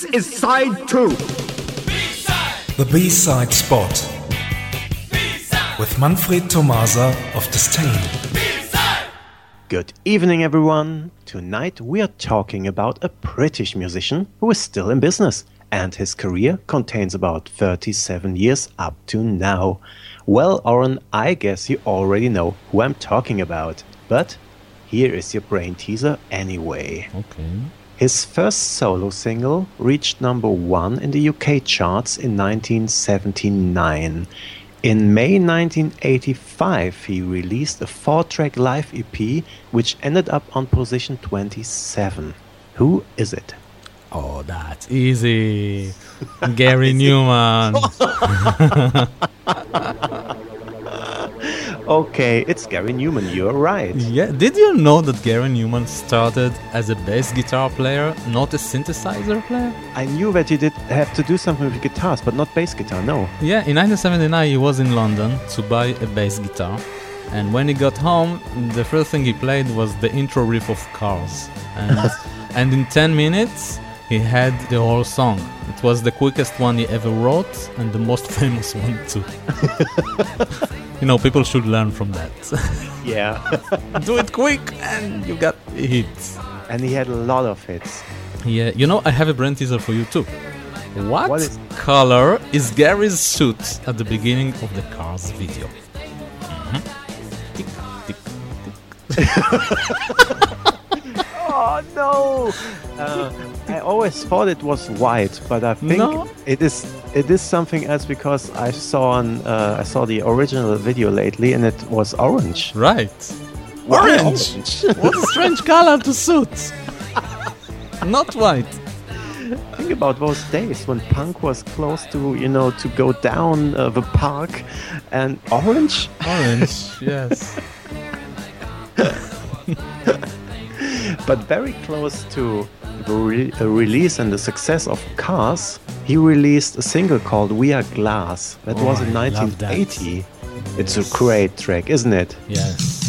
This is side two. The B-side spot with Manfred Tomasa of Disdain. Good evening, everyone. Tonight we are talking about a British musician who is still in business, and his career contains about 37 years up to now. Well, Oren, I guess you already know who I'm talking about, but here is your brain teaser anyway. Okay. His first solo single reached number one in the UK charts in 1979. In May 1985, he released a four track live EP which ended up on position 27. Who is it? Oh, that's easy. Gary Numan. Okay, it's Gary Numan, you're right. yeah. Did you know that Gary Numan started as a bass guitar player, not a synthesizer player? I knew that he did have to do something with guitars, but not bass guitar, no. Yeah, in 1979 he was in London to buy a bass guitar. And when he got home, the first thing he played was the intro riff of Cars. And, and in 10 minutes, he had the whole song. It was the quickest one he ever wrote and the most famous one too. you know, people should learn from that. Yeah. Do it quick and you got hits. and he had a lot of hits. Yeah, you know, I have a brand teaser for you too. What, What is- color is Gary's suit at the beginning of the Cars video? Mm-hmm. Oh no! Uh, I always thought it was white, but I think No. it is it is something else because I saw on uh, I saw the original video lately and it was orange. Right. Why Orange. what a strange color to suit. Not white. Think about those days when punk was close to you know to go down uh, the park, and orange. Orange, yes. but very close to the re- release and the success of Cars, he released a single called We Are Glass. That Oh, was in I love that. 1980. It's a great track, isn't it? Yes.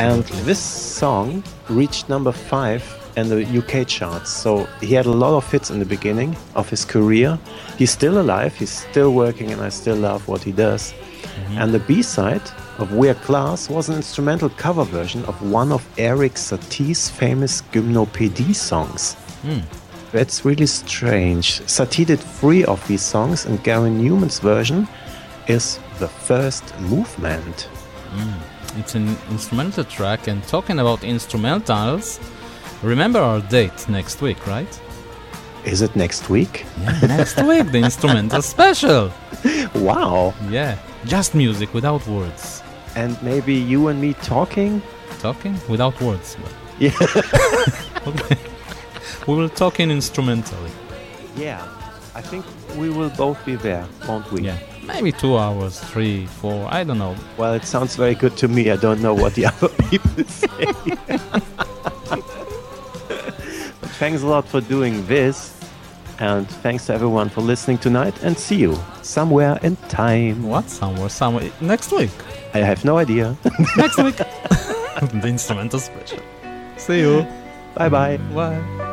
And this song reached number five in the UK charts. So he had a lot of hits in the beginning of his career. He's still alive, he's still working, and I still love what he does. Mm-hmm. And the B side of We're Glass was an instrumental cover version of one of Erik Satie's famous Gymnopédie songs. Hmm. That's really strange. Satie did three of these songs, and Gary Numan's version is the first movement. Hmm. It's an instrumental track, and talking about instrumentals, remember our date next week, right? Is it next week? Yeah, next week, the instrumental special. Wow! Yeah, just music without words. And maybe you and me talking? Talking without words. But Yeah. okay. we will talk in instrumentally. yeah. I think we will both be there, won't we? Yeah, maybe two hours, three, four. I don't know. Well, it sounds very good to me. I don't know what the other people say. but thanks a lot for doing this. And thanks to everyone for listening tonight. And see you somewhere in time. What? Somewhere, somewhere. Next week. I have no idea. Next week. the instrumental special. See you. bye bye. Bye.